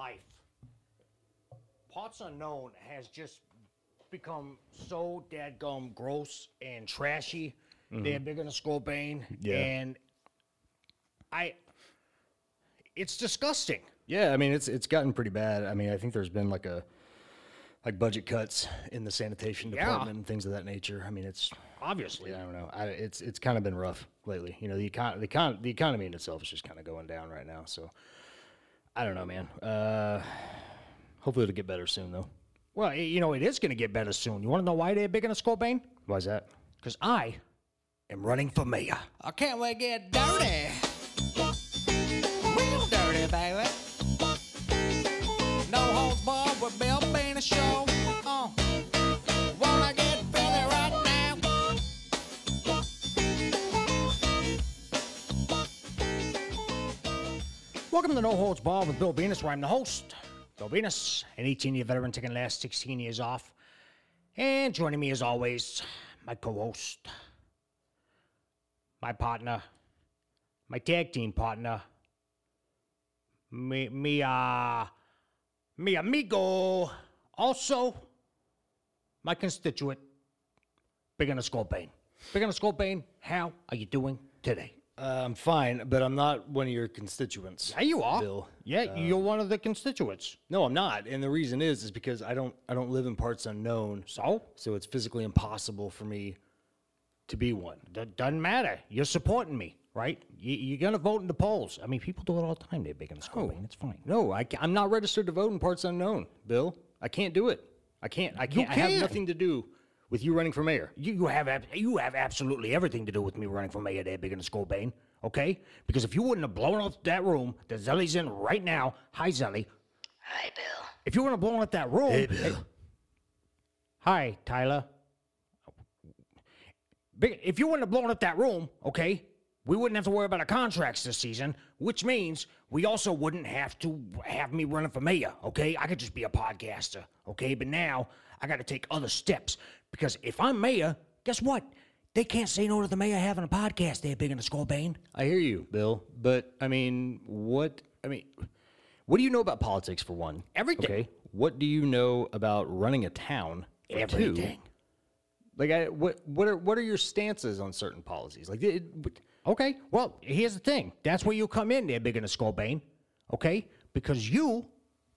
life. Parts Unknown has just become so dadgum gross and trashy. They're mm-hmm. bigger than Scorbane. Yeah. And I, it's disgusting. Yeah, I mean it's it's gotten pretty bad. I mean, I think there's been like a like budget cuts in the sanitation Yeah. department and things of that nature. I mean, it's Obviously. I don't know. I, it's it's kind of been rough lately. You know, the econ the econ the economy in itself is just kind of going down right now. So I don't know, man. Uh, hopefully it'll get better soon, though. Well, you know, it is going to get better soon. You want to know why they're bigger than Scorbane? Why is that? Because I am running for mayor. I can't wait to get dirty. Welcome to No Holds Barred with Bill Venus, where I'm the host, Bill Venus, an 18 year veteran taking the last 16 years off. And joining me as always, my co host, my partner, my tag team partner, me, me, uh, me amigo, also my constituent, Big on the Scorpion. Big on the Scorpion, how are you doing today? Uh, I'm fine, but I'm not one of your constituents. Yeah, you are. Bill. Yeah, you're one of the constituents. No, I'm not. And the reason is is because I don't I don't live in parts unknown. So, So it's physically impossible for me to be one. d- doesn't matter. You're supporting me, right? You, you're going to vote in the polls. I mean, people do it all the time. They're big on the Scorpion. It's fine. No, I, am not registered to vote in parts unknown, Bill. I can't do it. I can't. I can't. I have can. nothing to do with you running for mayor. You, you have ab- you have absolutely everything to do with me running for mayor there, big in the Scorpion. Okay? Because if you wouldn't have blown up that room that Zelly's in right now, hi Zelly. Hi, Bill. If you wouldn't have blown up that room, Hey, Bill. hi Tyler. Big, if you wouldn't have blown up that room, okay, we wouldn't have to worry about our contracts this season, which means we also wouldn't have to have me running for mayor, okay? I could just be a podcaster, okay? But now I got to take other steps because if I'm mayor, guess what? They can't say no to the mayor having a podcast. They're big in the Scorbane. I hear you, Bill. But I mean, what? I mean, what do you know about politics for one? Everything. Okay. What do you know about running a town? For Two? Everything. Like, I, what? What are what are your stances on certain policies? Like, it, Okay, well, here's the thing. That's where you come in there, big in the Scorbane, okay? Because you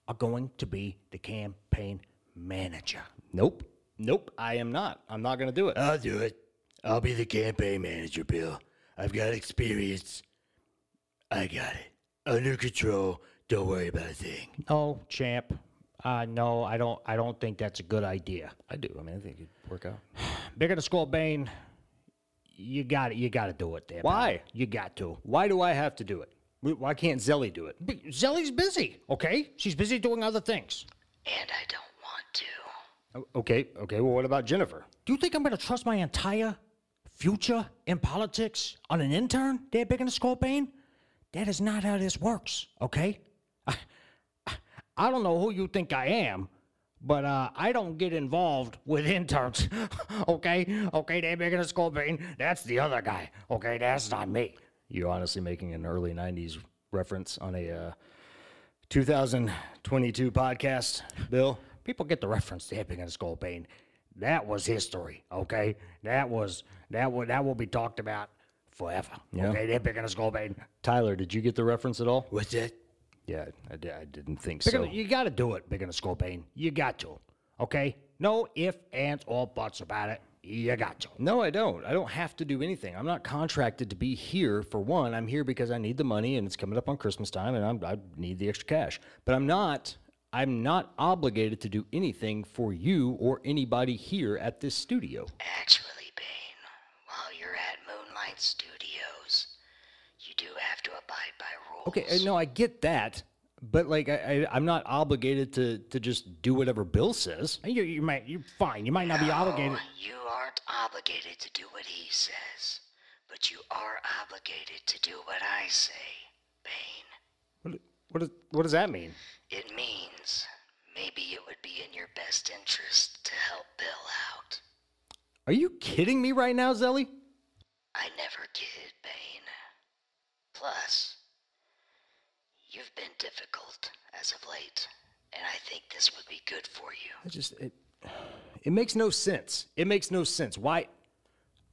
are going to be the campaign manager. nope, nope. I am not. I'm not going to do it. I'll do it. I'll be the campaign manager, Bill. I've got experience. I got it. Under control. Don't worry about a thing. No, champ. Uh, no, I don't. I don't think that's a good idea. I do. I mean, I think it'd work out. Bigger in the Scorbane, you got it. You got to do it there. pal. Why? You got to. Why do I have to do it? Why can't Zelly do it? But Zelly's busy. Okay, she's busy doing other things. And I don't want to. O- Okay, okay. Well, what about Jennifer? Do you think I'm going to trust my entire future in politics on an intern there big in the Scorpion? That is not how this works, okay? I, I don't know who you think I am, but uh, I don't get involved with interns, okay? Okay, they're big in the Scorpion. That's the other guy, okay? That's not me. You're honestly making an early '90s reference on a uh, 2022 podcast, Bill. People get the reference to big in the Scorpion. That was history, okay? That was that will that will be talked about forever. Yeah. Okay, they're big in the Tyler, did you get the reference at all? What's it? Yeah, I, di- I didn't think Big so. in- you got to do it, big in the Scorpion. You got to. Okay? No ifs, ands, or buts about it. You got to. No, I don't. I don't have to do anything. I'm not contracted to be here for one. I'm here because I need the money and it's coming up on Christmas time and I'm, I need the extra cash. But I'm not I'm not obligated to do anything for you or anybody here at this studio. Actually, Bane, while you're at Moonlight Studios, you do have to abide by rules. Okay, uh, no, I get that. But like I, I I'm not obligated to to just do whatever Bill says. You, you might, you're fine. You might not be obligated. You aren't obligated to do what he says, but you are obligated to do what I say, Bane. What what, is, what does that mean? It means maybe it would be in your best interest to help Bill out. Are you kidding me right now, Zelly? I never kid, Bane. Plus, You've been difficult as of late, and I think this would be good for you. It just it, it makes no sense. It makes no sense. Why?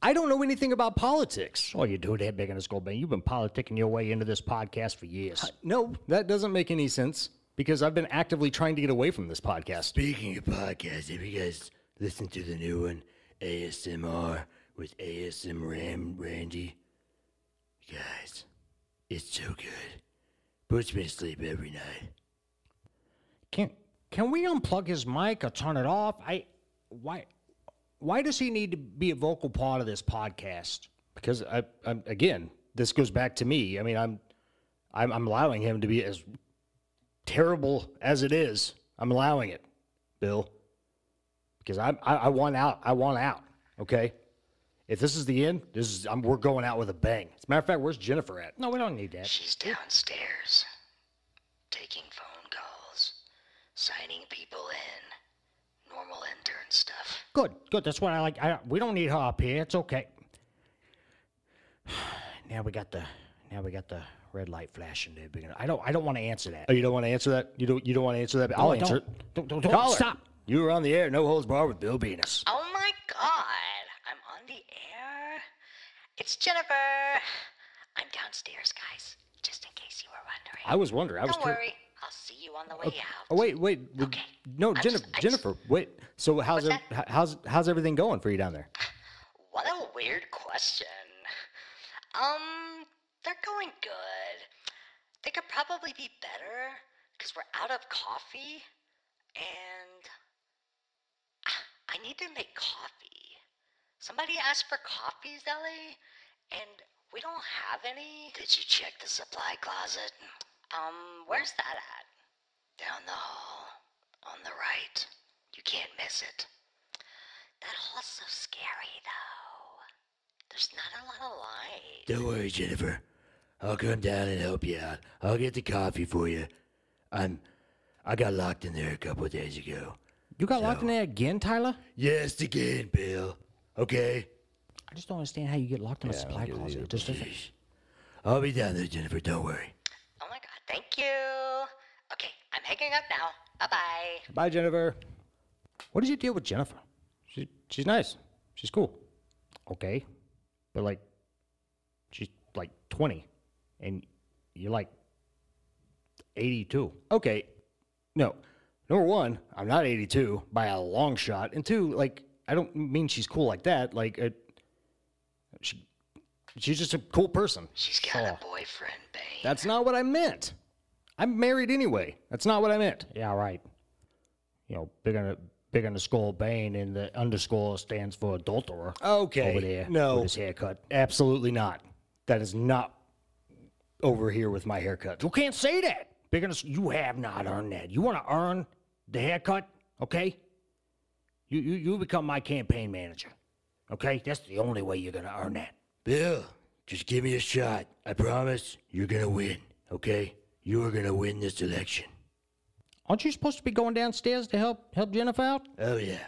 I don't know anything about politics. Oh, you do that big in the skull bane. You've been politicking your way into this podcast for years. Uh, no, that doesn't make any sense because I've been actively trying to get away from this podcast. Speaking of podcasts, have you guys listened to the new one, ASMR with ASM Ram Randy? Guys, it's so good. Puts me to sleep every night. Can can we unplug his mic or turn it off? I why why does he need to be a vocal part of this podcast? Because I, I'm again, this goes back to me. I mean, I'm, I'm, I'm allowing him to be as terrible as it is. I'm allowing it, Bill. Because I, I, I want out. I want out. Okay. If this is the end, this is I'm, we're going out with a bang. As a matter of fact, where's Jennifer at? No, we don't need that. She's downstairs, taking phone calls, signing people in, normal intern stuff. Good, good. That's what I like. I, we don't need her up here. It's okay. Now we got the now we got the red light flashing there. big. I don't I don't want to answer that. Oh, you don't want to answer that? You don't. You don't want to answer that? I'll answer don't. it. Don't, don't, don't Call her. stop. You were on the air. No holds barred with Bill Venus. Oh my god, I'm on the air. It's Jennifer. I'm downstairs, guys, just in case you were wondering. I was wondering. I was. Don't cur- worry, I'll see you on the way out. Oh wait, wait. Okay. No, I'm Jennifer. just- I just- Jennifer. Wait. So how's What's it, how's how's everything going for you down there? What a weird question. Um, they're going good. They could probably be better because we're out of coffee and I need to make coffee. Somebody asked for coffee, Zelly, and we don't have any. Did you check the supply closet? Um, where's that at? Down the hall. On the right. You can't miss it. That hall's so scary, though. There's not a lot of light. Don't worry, Jennifer. I'll come down and help you out. I'll get the coffee for you. I'm. I got locked in there a couple of days ago. You got locked in there again, Tyler? Yes, again, Bill. Okay. I just don't understand how you get locked in a supply closet. It just doesn't. I'll be down there, Jennifer. Don't worry. Oh my god, thank you. Okay, I'm hanging up now. Bye bye. Bye, Jennifer. What did you deal with Jennifer? She, she's nice. She's cool. Okay, but like, she's like twenty, and you're like eighty-two. Okay. No. Number one, I'm not 82 by a long shot, and two, like I don't mean she's cool like that. Like, uh, she, she's just a cool person. She's got a boyfriend, Bane. That's not what I meant. I'm married anyway. That's not what I meant. Yeah, right. You know, big on the big on the skull Bane, and the underscore stands for adulterer. Okay. over there. No. with his haircut. Absolutely not. That is not over here with my haircut. You can't say that. Big on you have not earned that. You want to earn the haircut, okay? You, you you become my campaign manager, okay? That's the only way you're gonna earn that. Bill, just give me a shot. I promise you're gonna win. Okay? You are gonna win this election. Aren't you supposed to be going downstairs to help help Jennifer out? Oh yeah.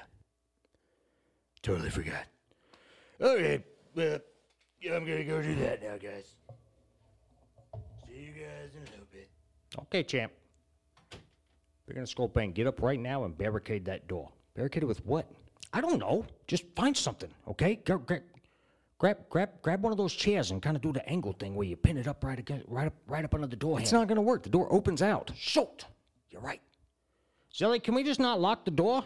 Totally forgot. Okay, well, I'm gonna go do that now, guys. See you guys in a little bit. Okay, champ. Big on the skull Bane, get up right now and barricade that door. Barricaded with what? I don't know. Just find something, okay? Grab, grab, grab, grab, grab one of those chairs and kind of do the angle thing where you pin it up right against, right up, right up under the door. It's handle. not going to work. The door opens out. Shoot! You're right. Zelly, can we just not lock the door?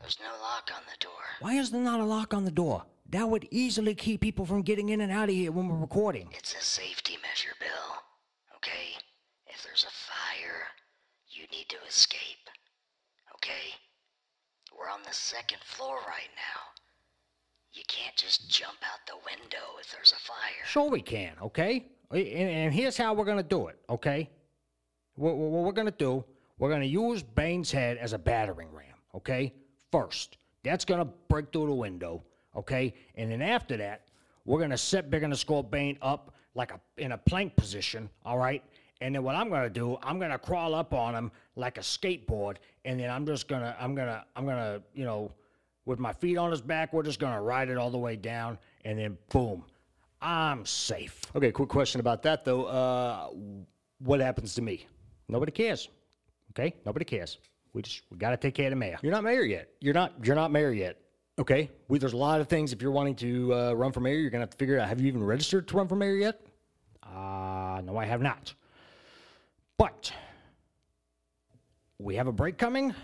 There's no lock on the door. Why is there not a lock on the door? That would easily keep people from getting in and out of here when we're recording. It's a safety measure, Bill. Okay? If there's a fire, you need to escape. Okay? We're on the second floor right now. You can't just jump out the window if there's a fire. Sure, we can, okay? And, and here's how we're gonna do it, okay? What, what we're gonna do, we're gonna use Bane's head as a battering ram, okay? First, that's gonna break through the window, okay? And then after that, we're gonna set Big and the Skull Bane up like a in a plank position, all right? And then what I'm gonna do, I'm gonna crawl up on him like a skateboard, and then I'm just gonna, I'm gonna, I'm gonna, you know, with my feet on his back, we're just gonna ride it all the way down, and then boom, I'm safe. Okay, quick question about that though. Uh, what happens to me? Nobody cares. Okay? Nobody cares. We just we got to take care of the mayor. You're not mayor yet. You're not you're not mayor yet. Okay? We, there's a lot of things if you're wanting to uh, run for mayor, you're to have to figure out have you even registered to run for mayor yet? Uh, no, I have not. But we have a break coming.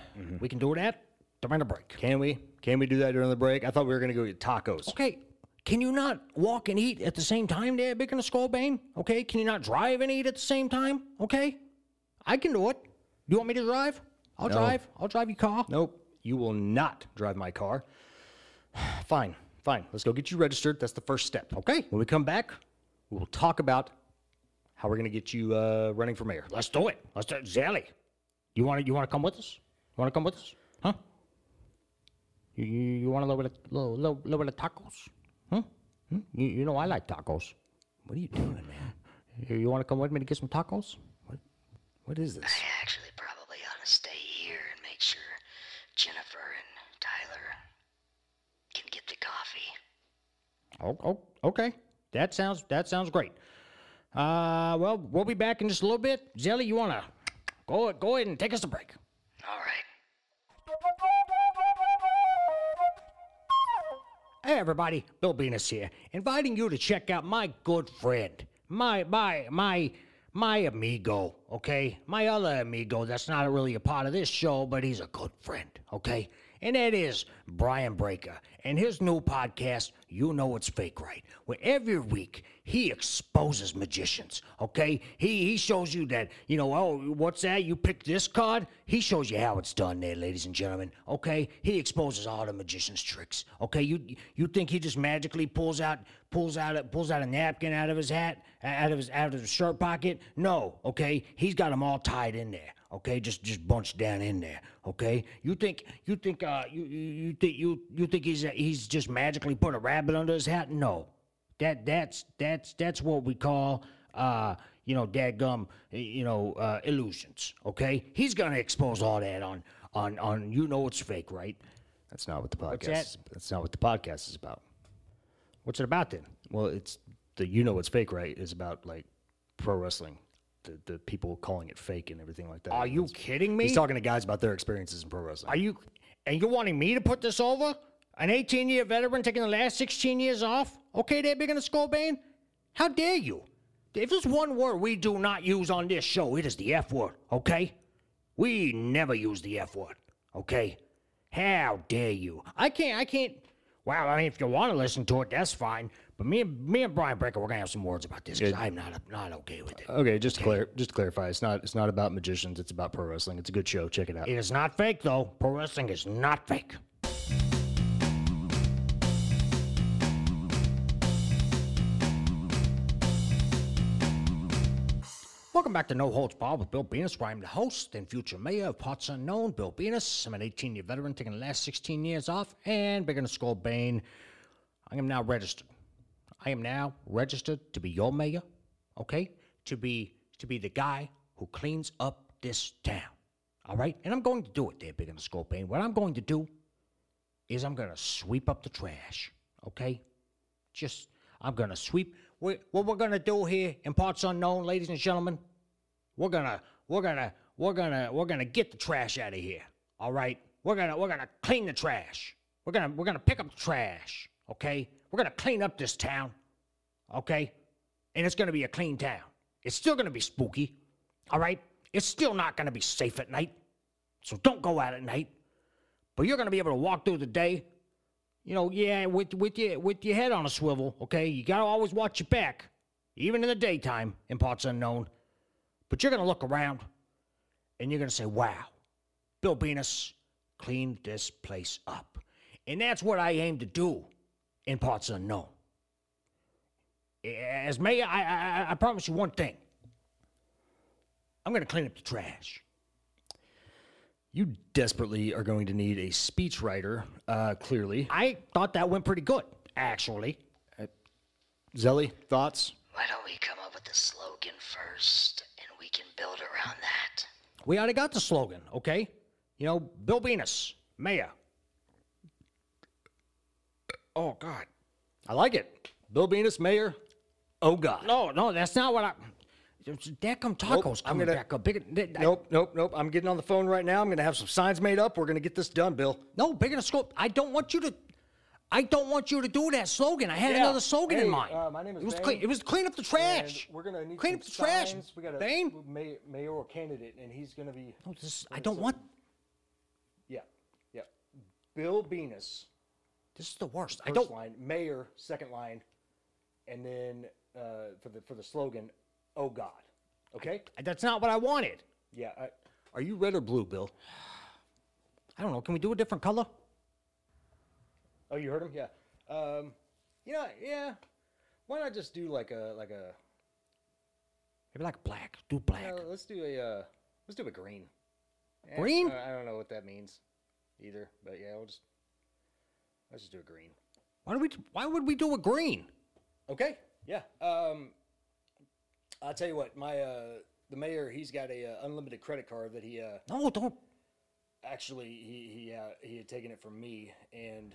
We can do that during the break. Can we? Can we do that during the break? I thought we were going to go get tacos. Okay, can you not walk and eat at the same time there, Big and the Skull Bane? Okay, can you not drive and eat at the same time? Okay, I can do it. Do you want me to drive? I'll drive. I'll drive your car. Nope, you will not drive my car. fine, fine. Let's go get you registered. That's the first step. Okay. When we come back, we will talk about how we're going to get you uh, running for mayor. Let's do it. Let's do it. Zelly, you want to you want to come with us? You want to come with us? Huh? You you, you want a little bit of little, little, little bit of tacos? Huh? Hmm? You, you know I like tacos. What are you doing, man? You, you want to come with me to get some tacos? What? What is this? I actually probably ought to stay here and make sure Jennifer and Tyler can get the coffee. Oh, oh, okay. That sounds that sounds great. Uh, well, we'll be back in just a little bit. Zelly, you wanna go go ahead and take us a break? All right. Hey everybody, Bill Venus here, inviting you to check out my good friend, my my my my amigo, okay? My other amigo that's not really a part of this show, but he's a good friend, okay? And that is Brian Breaker and his new podcast, You Know It's Fake Right, where every week he exposes magicians, okay? He he shows you that, you know, oh, what's that? You picked this card? He shows you how it's done there, ladies and gentlemen, okay? He exposes all the magician's tricks, okay? You you think he just magically pulls out pulls out a, pulls out a napkin out of his hat, out of his out of his shirt pocket? No, okay? He's got them all tied in there okay just just bunch down in there okay you think you think uh you you, you think you you think he's he's just magically put a rabbit under his hat no that that's that's that's what we call uh you know dadgum you know uh illusions okay he's gonna expose all that on on on you know it's fake right That's not what the podcast. that? Is, that's not what the podcast is about. what's it about then Well, it's the you know it's fake, right? Is about like pro wrestling, the the people calling it fake and everything like that. are you kidding me He's talking to guys about their experiences in pro wrestling. Are you and you're wanting me to put this over? An 18 year veteran taking the last 16 years off? Okay, they're big in the skull bane? How dare you? If there's one word we do not use on this show, it is the F word, okay? We never use the F word, okay? How dare you? I can't, I can't. Well, I mean, if you want to listen to it, that's fine. But me and me and Brian Brecker, we're gonna have some words about this because I'm not not okay with it. okay, just to clear, just to clarify, it's not it's not about magicians. It's about pro wrestling. It's a good show. Check it out. It is not fake, though. Pro wrestling is not fake. Welcome back to No Holds Barred with Bill Venus, where I'm the host and future mayor of Parts Unknown, Bill Venus. I'm an 18 year veteran taking the last 16 years off, and bigger than Skull Bane. I am now registered. I am now registered to be your mayor, okay? To be to be the guy who cleans up this town. All right? And I'm going to do it there, Big in the Bane. What I'm going to do is I'm gonna sweep up the trash. Okay? Just I'm gonna sweep we what we're gonna do here in parts unknown, ladies and gentlemen, we're gonna we're gonna we're gonna we're gonna get the trash out of here. All right? We're gonna we're gonna clean the trash. We're gonna we're gonna pick up the trash. Okay? We're gonna clean up this town. Okay? And it's gonna be a clean town. It's still gonna be spooky. All right? It's still not gonna be safe at night. So don't go out at night. But you're gonna be able to walk through the day. You know, yeah, with with your with your head on a swivel, okay? You gotta always watch your back, even in the daytime in parts unknown. But you're gonna look around and you're gonna say, Wow, Bill Venus cleaned this place up. And that's what I aim to do in parts unknown. As mayor, I, I, I promise you one thing. I'm gonna clean up the trash. You desperately are going to need a speechwriter. Uh, clearly, I thought that went pretty good, actually. Uh, Zelly, thoughts? Why don't we come up with a slogan first and we can build around that? We already got the slogan, okay? You know, Bill Venus, mayor. Oh God. I like it. Bill Venus, mayor. Oh God. No, no, that's not what I Dadgum tacos coming gonna- back up. Bigger, th- I- Nope, nope, nope. I'm getting on the phone right now. I'm going to have some signs made up. We're going to get this done, Bill. No, bigger the scope. I don't want you to. I don't want you to do that slogan. I had Yeah. another slogan Hey, in mind. uh, my name is it was Bane. clean. It was clean up the trash. We're going to need clean some up the trash. signs. We got a Bane. may, mayoral candidate, and he's going to be. No, this, I don't want. Yeah, yeah. Bill Venus, This is the worst. I first don't. line. Mayor, second line, and then uh, for the for the slogan, "Oh God." Okay. That's not what I wanted. Yeah. I, are you red or blue, Bill? I don't know. Can we do a different color? Oh, you heard him? Yeah. Um, you know, yeah. Why not just do like a like a? Maybe like black. Do black. Uh, let's do a uh, let's do a green. Eh, Green? I, I don't know what that means, either. But yeah, we'll just let's just do a green. why do we? Why would we do a green? Okay. Yeah. Um, I'll tell you what. My uh, the mayor, he's got a uh, unlimited credit card that he uh, No, don't. actually he he uh, he had taken it from me, and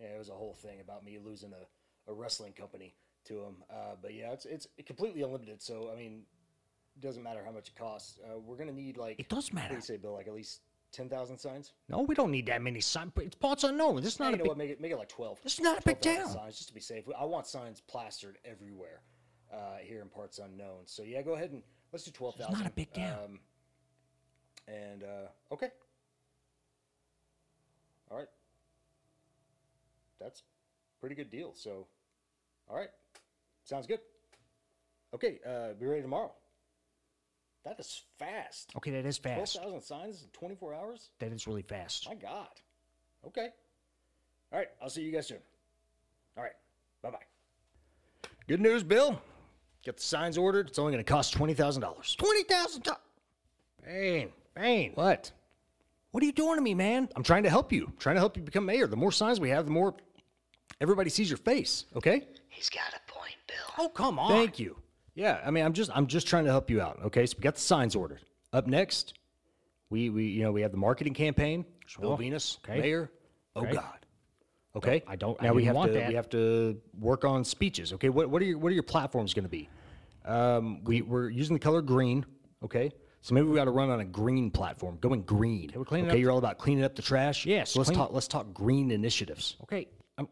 yeah, it was a whole thing about me losing a, a wrestling company to him. Uh, but yeah, it's it's completely unlimited. So I mean, it doesn't matter how much it costs. Uh, we're gonna need like It does What matter. do you say, Bill? Like at least ten thousand signs. No, we don't need that many signs. It's parts unknown. This is not you a know big. what? Make it make it like twelve. This is not a big 12,000 town. Signs just to be safe. I want signs plastered everywhere uh, here in parts unknown. So yeah, go ahead and let's do twelve thousand. not a big town. Um, and uh, okay, all right, that's pretty good deal. So, all right, sounds good. Okay, uh, be ready tomorrow. That is fast. Okay, that is fast. thousand signs in twenty four hours. That is really fast. My God. Okay. All right. I'll see you guys soon. All right. Bye bye. Good news, Bill. Get the signs ordered. It's only going to cost twenty thousand dollars. Twenty thousand dollars. Bane, Bane. What? What are you doing to me, man? I'm trying to help you. I'm trying to help you become mayor. The more signs we have, the more everybody sees your face. Okay. He's got a point, Bill. Oh, come on. Thank you. Yeah. I mean, I'm just I'm just trying to help you out. Okay. So we got the signs ordered. Up next, we we you know we have the marketing campaign. Bill Venus, Okay. mayor. Oh Okay. God. Okay. I don't- I Now we have want to that. we have to work on speeches. Okay. What what are your what are your platforms going to be? Um, we we're using the color green. Okay. So maybe we got to run on a green platform, going green. Okay, we're cleaning okay up- you're all about cleaning up the trash. Yes, So let's talk. Let's talk green initiatives. Okay, um,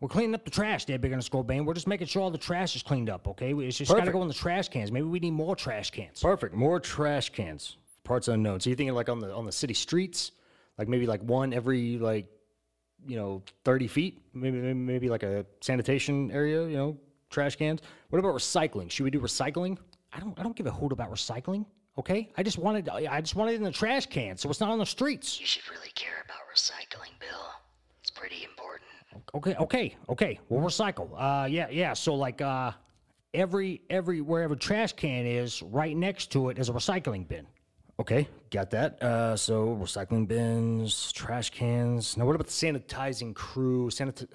we're cleaning up the trash there, Big Underscore Bane. We're just making sure all the trash is cleaned up, okay? It's just got to go in the trash cans. Maybe we need more trash cans. Perfect. More trash cans. Parts unknown. So you're thinking like on the on the city streets, like maybe like one every like you know 30 feet, maybe maybe, maybe like a sanitation area. You know, trash cans. What about recycling? Should we do recycling? I don't, I don't give a hoot about recycling, okay? I just wanted, I just wanted it in the trash can, so it's not on the streets. You should really care about recycling, Bill. It's pretty important. Okay, okay, okay. We'll recycle. Uh, yeah, yeah. So like, uh, every every wherever trash can is, right next to it is a recycling bin. Okay, got that. Uh, so recycling bins, trash cans. Now, what about the sanitizing crew, sanit-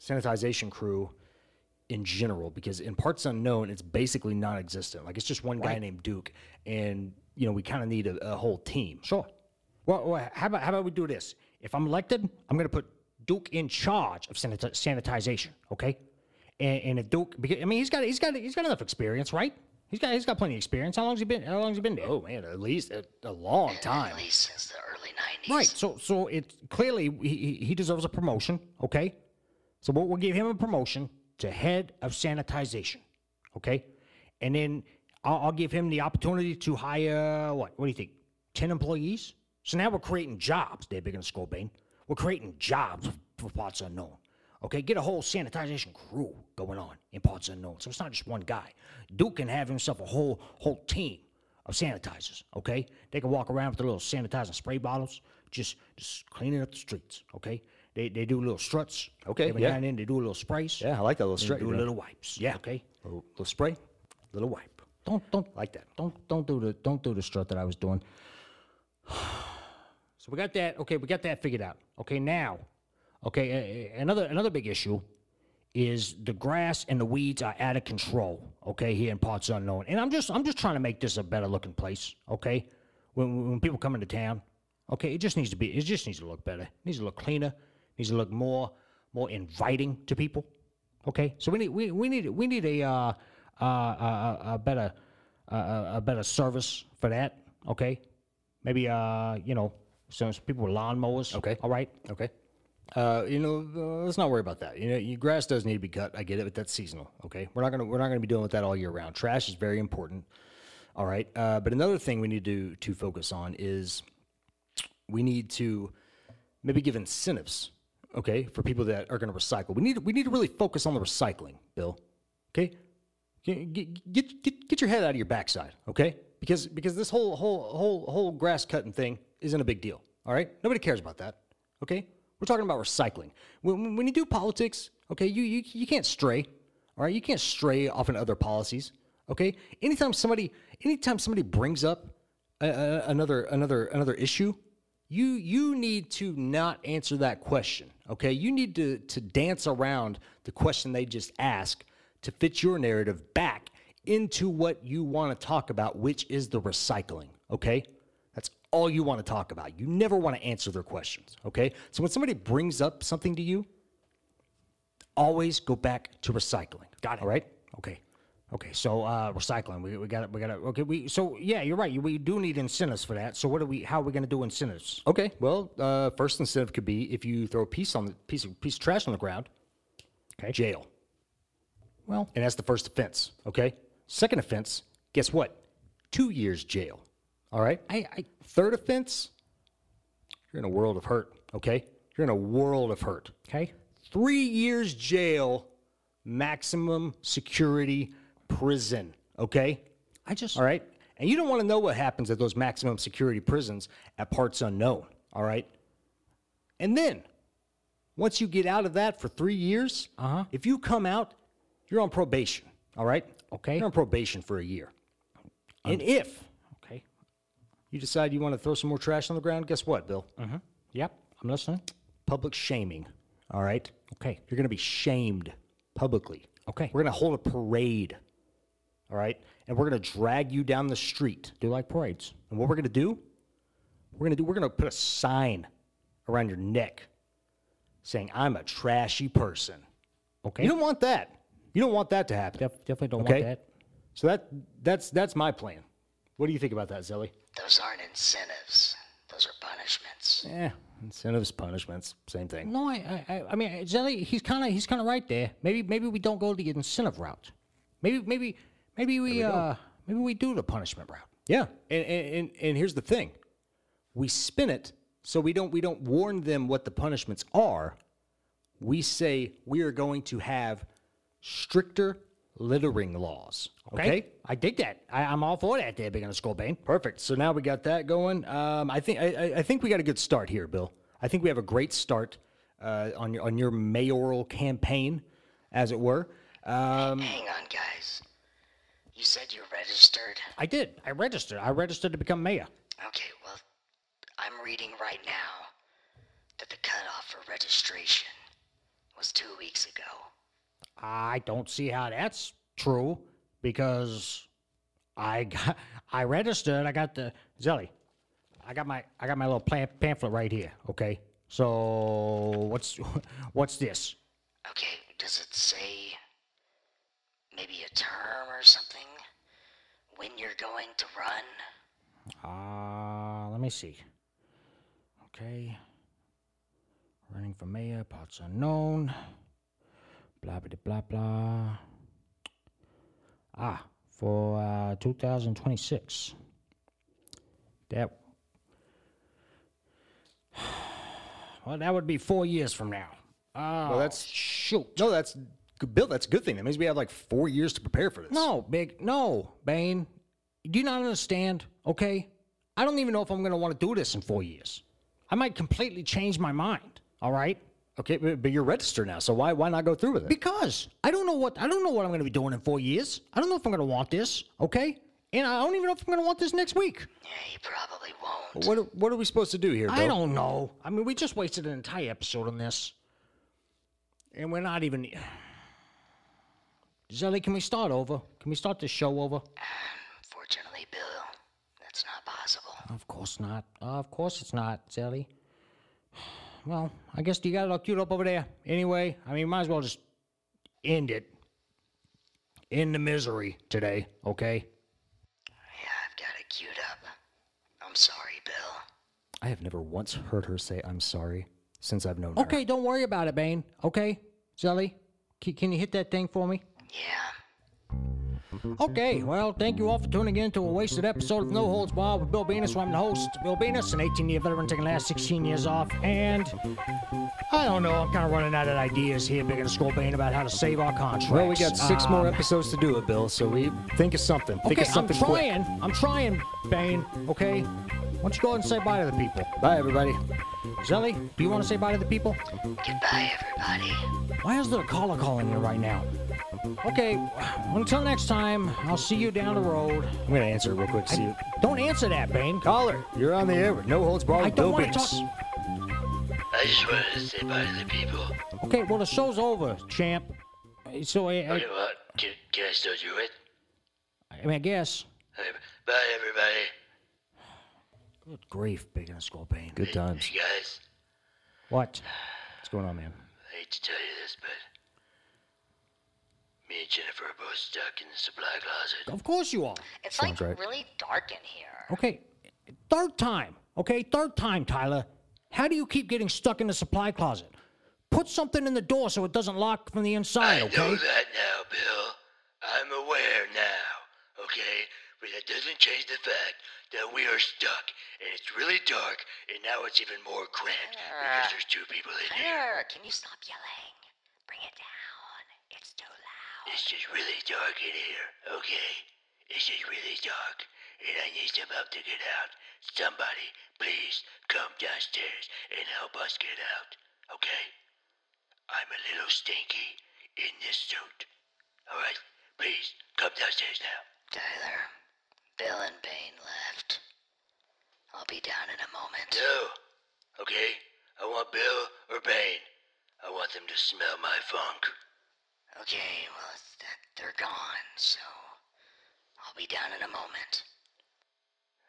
sanitization crew in general? Because in parts unknown, it's basically non-existent. Like it's just one guy named Duke, and you know we kind of need a, a whole team. Sure. Well, well, how about how about we do this? If I'm elected, I'm gonna put Duke in charge of sanita- sanitization. Okay, and, and if Duke, because, I mean, he's got he's got he's got enough experience, right? He's got he's got plenty of experience. How long's he been? How long's he been there? Oh man, at least a, a long time. At least since the early 90s. Right. So so it clearly he, he- he deserves a promotion. Okay. So we'll, we'll give him a promotion to head of sanitization. Okay. And then I'll, I'll give him the opportunity to hire what? What do you think? Ten employees. So now we're creating jobs. They're big in Scorbane. We're creating jobs for parts unknown. Okay, get a whole sanitization crew going on in parts unknown. So it's not just one guy. Duke can have himself a whole whole team of sanitizers. Okay, they can walk around with their little sanitizing spray bottles, just just cleaning up the streets. Okay, they they do little struts. Okay, every yeah. now and then they do a little sprays. Yeah, I like that little They strut. do little wipes. Yeah. Okay. little, little spray, little wipe. Don't don't Like that. don't don't do the don't do the strut that I was doing. So we got that. Okay, we got that figured out. Okay, now, okay, uh, uh, another another big issue is the grass and the weeds are out of control. Okay, here in parts unknown, and I'm just I'm just trying to make this a better looking place. Okay, when when people come into town, okay, it just needs to be it just needs to look better. It needs to look cleaner. needs to look more more inviting to people. Okay, so we need we, we need we need a uh, uh, a, a, a better uh, a, a better service for that. Okay, maybe uh, you know, some people with lawnmowers. Okay. all right. Okay. Uh, you know, uh, let's not worry about that. You know, your grass does need to be cut. I get it, but that's seasonal. Okay, we're not gonna we're not gonna be dealing with that all year round. Trash is very important. All right, uh, but another thing we need to to focus on is we need to maybe give incentives. Okay, for people that are going to recycle, we need we need to really focus on the recycling, Bill. Okay, get get get, get, get your head out of your backside. Okay, because because this whole whole whole whole grass cutting thing isn't a big deal. All right, nobody cares about that. Okay, we're talking about recycling. When, when you do politics, okay, you, you you can't stray. All right, you can't stray off in other policies. Okay, anytime somebody anytime somebody brings up a, a, another another another issue, you you need to not answer that question. Okay, you need to to dance around the question they just asked to fit your narrative back into what you want to talk about, which is the recycling. Okay, all you want to talk about. You never want to answer their questions. Okay, so when somebody brings up something to you, always go back to recycling. Got it. All right. Okay. Okay, so uh, recycling, we, we got it, we got it. Okay, we so yeah, you're right. We do need incentives for that. So what are we? How are we going to do incentives? Okay. Well, uh, first incentive could be if you throw a piece on the piece of piece of trash on the ground. Okay. Jail. Well, and that's the first offense. Okay. Second offense, guess what? Two years jail. All right. I, I Third offense, you're in a world of hurt. Okay. You're in a world of hurt. okay. Three years jail, maximum security prison. Okay. I just All right. And you don't want to know what happens at those maximum security prisons at parts unknown. All right. And then once you get out of that for three years, uh-huh. if you come out, you're on probation. All right. Okay. You're on probation for a year. And if. You decide you want to throw some more trash on the ground, guess what, Bill? Mm-hmm. Yep, I'm listening. Public shaming. All right. Okay. You're going to be shamed publicly. Okay. We're going to hold a parade. All right. And we're going to drag you down the street. Do like parades. And what we're going to do, we're going to do, we're going to put a sign around your neck saying, I'm a trashy person. Okay. You don't want that. You don't want that to happen. Def- definitely don't Okay. want that. So that that's that's my plan. What do you think about that, Zelly? Those aren't incentives. Those are punishments. Yeah, incentives, punishments, same thing. No, I, I, I- I mean, Zelly, he's kind of, he's kind of right there. Maybe, maybe we don't go the incentive route. Maybe, maybe, maybe we, uh, maybe we do the punishment route. Yeah, and, and and and here's the thing, we spin it so we don't we don't warn them what the punishments are. We say we are going to have stricter littering laws. Okay. I dig that. I, I'm all for that. There, big on the skull bane. Perfect. So now we got that going. Um, I think I, I- I think we got a good start here, Bill. I think we have a great start uh, on your on your mayoral campaign, as it were. Um, Hang on, guys. You said you're registered? I did. I registered. I registered to become mayor. Okay, well, I'm reading right now that the cutoff for registration was two weeks ago. I don't see how that's true because I got, I registered. I got the Zelly. I got my I got my little pam- pamphlet right here. Okay. So what's what's this? Okay, does it say maybe a term or something? When you're going to run? Uh, let me see. Okay. Running for mayor, parts unknown. Blah, blah, blah, blah. Ah, for uh, 2026. That. Well, that would be four years from now. Oh, well, that's shoot. no, that's good, Bill. That's a good thing. That means we have like four years to prepare for this. No, big no, Bane. Do you not understand? Okay, I don't even know if I'm going to want to do this in four years. I might completely change my mind. All right, Okay, but, but you're registered now, so why why not go through with it? because I don't know what I don't know what I'm going to be doing in four years. I don't know if I'm going to want this. Okay, and I don't even know if I'm going to want this next week. Yeah, you probably won't. what are- what are we supposed to do here, Bill? I don't know. I mean, we just wasted an entire episode on this, and we're not even. Zelly, can we start over? Can we start the show over? Unfortunately, Bill, that's not possible. Of course not. of course it's not, Zelly. Well, I guess you got it all queued up over there. Anyway, I mean, might as well just end it. in the misery today, okay? Yeah, I've got it queued up. I'm sorry, Bill. I have never once heard her say I'm sorry since I've known her. Okay, don't worry about it, Bane. Okay, Zelly, can, can you hit that thing for me? Yeah. Okay, well, thank you all for tuning in to a wasted episode of No Holds Barred with Bill Venus. I'm the host, Bill Venus, an 18 year veteran taking the last 16 years off. And I don't know, I'm kind of running out of ideas here, big and skull Bane, about how to save our contracts. Well, we got six more Um, episodes to do it, Bill. So we think of something. Think Okay, of something I'm quick. trying. I'm trying, Bane, okay? Why don't you go ahead and say bye to the people? Bye, everybody. Zelly, do you want to say bye to the people? Goodbye, everybody. Why is there a caller calling you right now? Okay, until next time, I'll see you down the road. I'm gonna answer real quick. to See you. Don't answer that, Bane. Caller, you're on the air with No Holds Barred I don't want to talk. I just wanted to say bye to the people. Okay, well, the show's over, champ. So, I, I, Okay, what? Can, can I still do it? I mean, I guess. Okay, bye, everybody. Good grief, big and skull pain. Good times. Hey, guys. What? What's going on, man? I hate to tell you this, but me and Jennifer are both stuck in the supply closet. Of course you are. It's Sounds like right. really dark in here. Okay, third time. Okay, third time, Tyler. How do you keep getting stuck in the supply closet? Put something in the door so it doesn't lock from the inside, I okay? know that now, Bill. I'm aware now, okay? But that doesn't change the fact that we are stuck, and it's really dark, and now it's even more cramped because there's two people in here. Claire, can you stop yelling? Bring it down. It's too loud. It's just really dark in here, okay? It's just really dark, and I need some help to get out. Somebody, please come downstairs and help us get out, okay? I'm a little stinky in this suit. Alright, please come downstairs now. Tyler, Bill and Bane left. I'll be down in a moment. No, okay? I want Bill or Bane. I want them to smell my funk. Okay, well, they're gone, so I'll be down in a moment.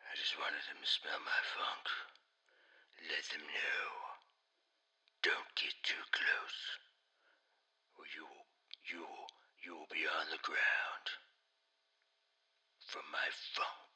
I just wanted them to smell my funk. Let them know. Don't get too close. Or you you you will be on the ground. From my funk.